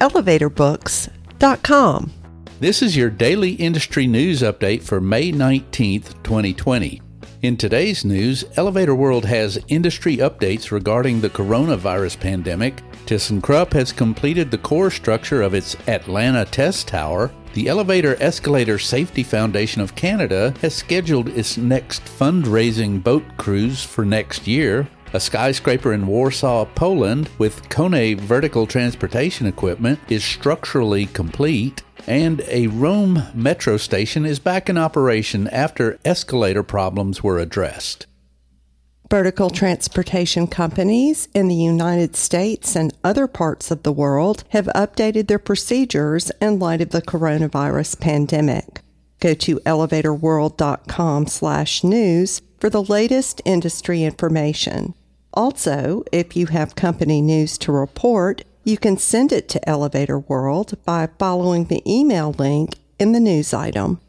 elevatorbooks.com. This is your daily industry news update for May 19th, 2020. In today's news, Elevator World has industry updates regarding the coronavirus pandemic. ThyssenKrupp has completed the core structure of its Atlanta test tower. The Elevator Escalator Safety Foundation of Canada has scheduled its next fundraising boat cruise for next year. A skyscraper in Warsaw, Poland, with Kone vertical transportation equipment, is structurally complete, and a Rome metro station is back in operation after escalator problems were addressed. Vertical transportation companies in the United States and other parts of the world have updated their procedures in light of the coronavirus pandemic. Go to elevatorworld.com/news for the latest industry information. Also, if you have company news to report, you can send it to Elevator World by following the email link in the news item.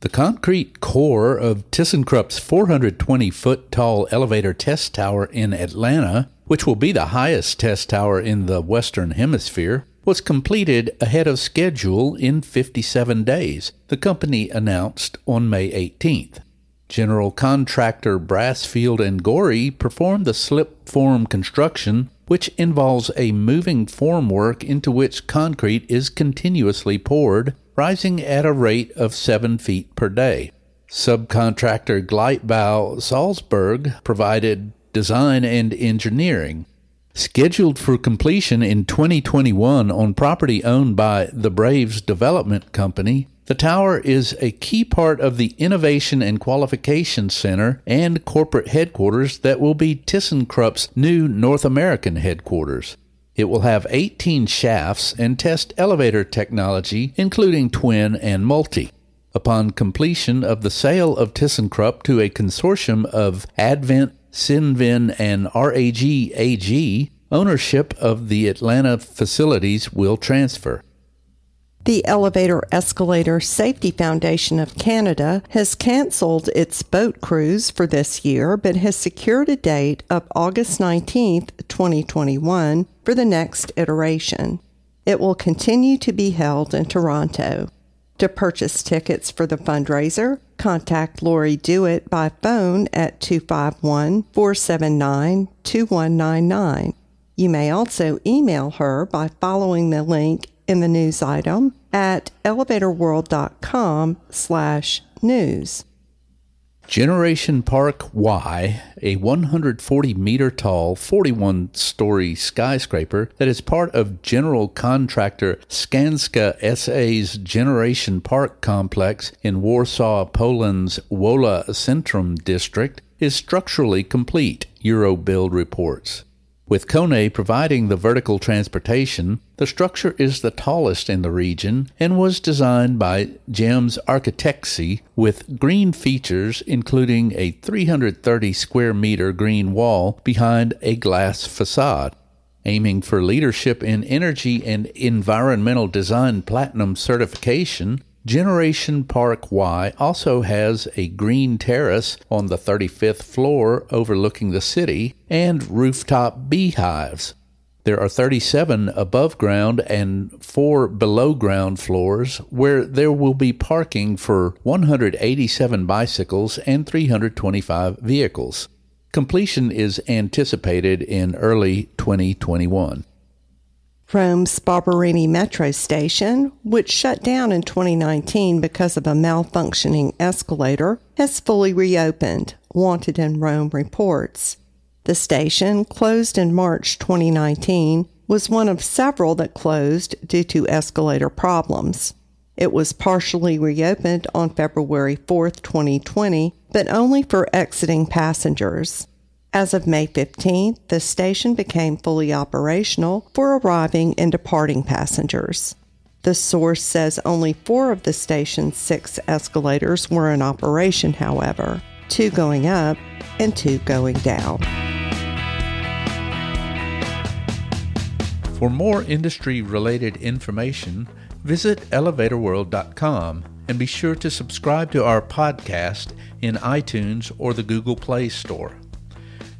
The concrete core of ThyssenKrupp's 420 foot tall elevator test tower in Atlanta, which will be the highest test tower in the Western Hemisphere, was completed ahead of schedule in 57 days, the company announced on May 18th. General contractor Brasfield and Gorrie performed the slip form construction, which involves a moving formwork into which concrete is continuously poured, rising at a rate of 7 feet per day. Subcontractor Gleitbau Salzburg provided design and engineering. Scheduled for completion in 2021 on property owned by the Braves Development Company, the tower is a key part of the Innovation and Qualification Center and corporate headquarters that will be ThyssenKrupp's new North American headquarters. It will have 18 shafts and test elevator technology, including twin and multi. Upon completion of the sale of ThyssenKrupp to a consortium of Advent, Cinven, and RAG AG, ownership of the Atlanta facilities will transfer. The Elevator Escalator Safety Foundation of Canada has canceled its boat cruise for this year, but has secured a date of August 19th, 2021 for the next iteration. It will continue to be held in Toronto. To purchase tickets for the fundraiser, contact Lori Dewitt by phone at 251 479 2199. You may also email her by following the link in the news item at elevatorworld.com slash news. Generation Park Y, a 140 meter tall, 41 story skyscraper that is part of general contractor Skanska SA's Generation Park complex in Warsaw, Poland's Wola Centrum district, is structurally complete, Eurobuild reports. With Kone providing the vertical transportation, the structure is the tallest in the region and was designed by JEMS Architekci with green features including a 330 square meter green wall behind a glass facade. Aiming for leadership in energy and environmental design platinum certification, Generation Park Y also has a green terrace on the 35th floor overlooking the city and rooftop beehives. There are 37 above ground and 4 below ground floors where there will be parking for 187 bicycles and 325 vehicles. Completion is anticipated in early 2021. Rome's Barberini metro station, which shut down in 2019 because of a malfunctioning escalator, has fully reopened, Wanted in Rome reports. The station, closed in March 2019, was one of several that closed due to escalator problems. It was partially reopened on February 4, 2020, but only for exiting passengers. As of May 15th, the station became fully operational for arriving and departing passengers. The source says only four of the station's six escalators were in operation, however, two going up and two going down. For more industry related information, visit elevatorworld.com and be sure to subscribe to our podcast in iTunes or the Google Play Store.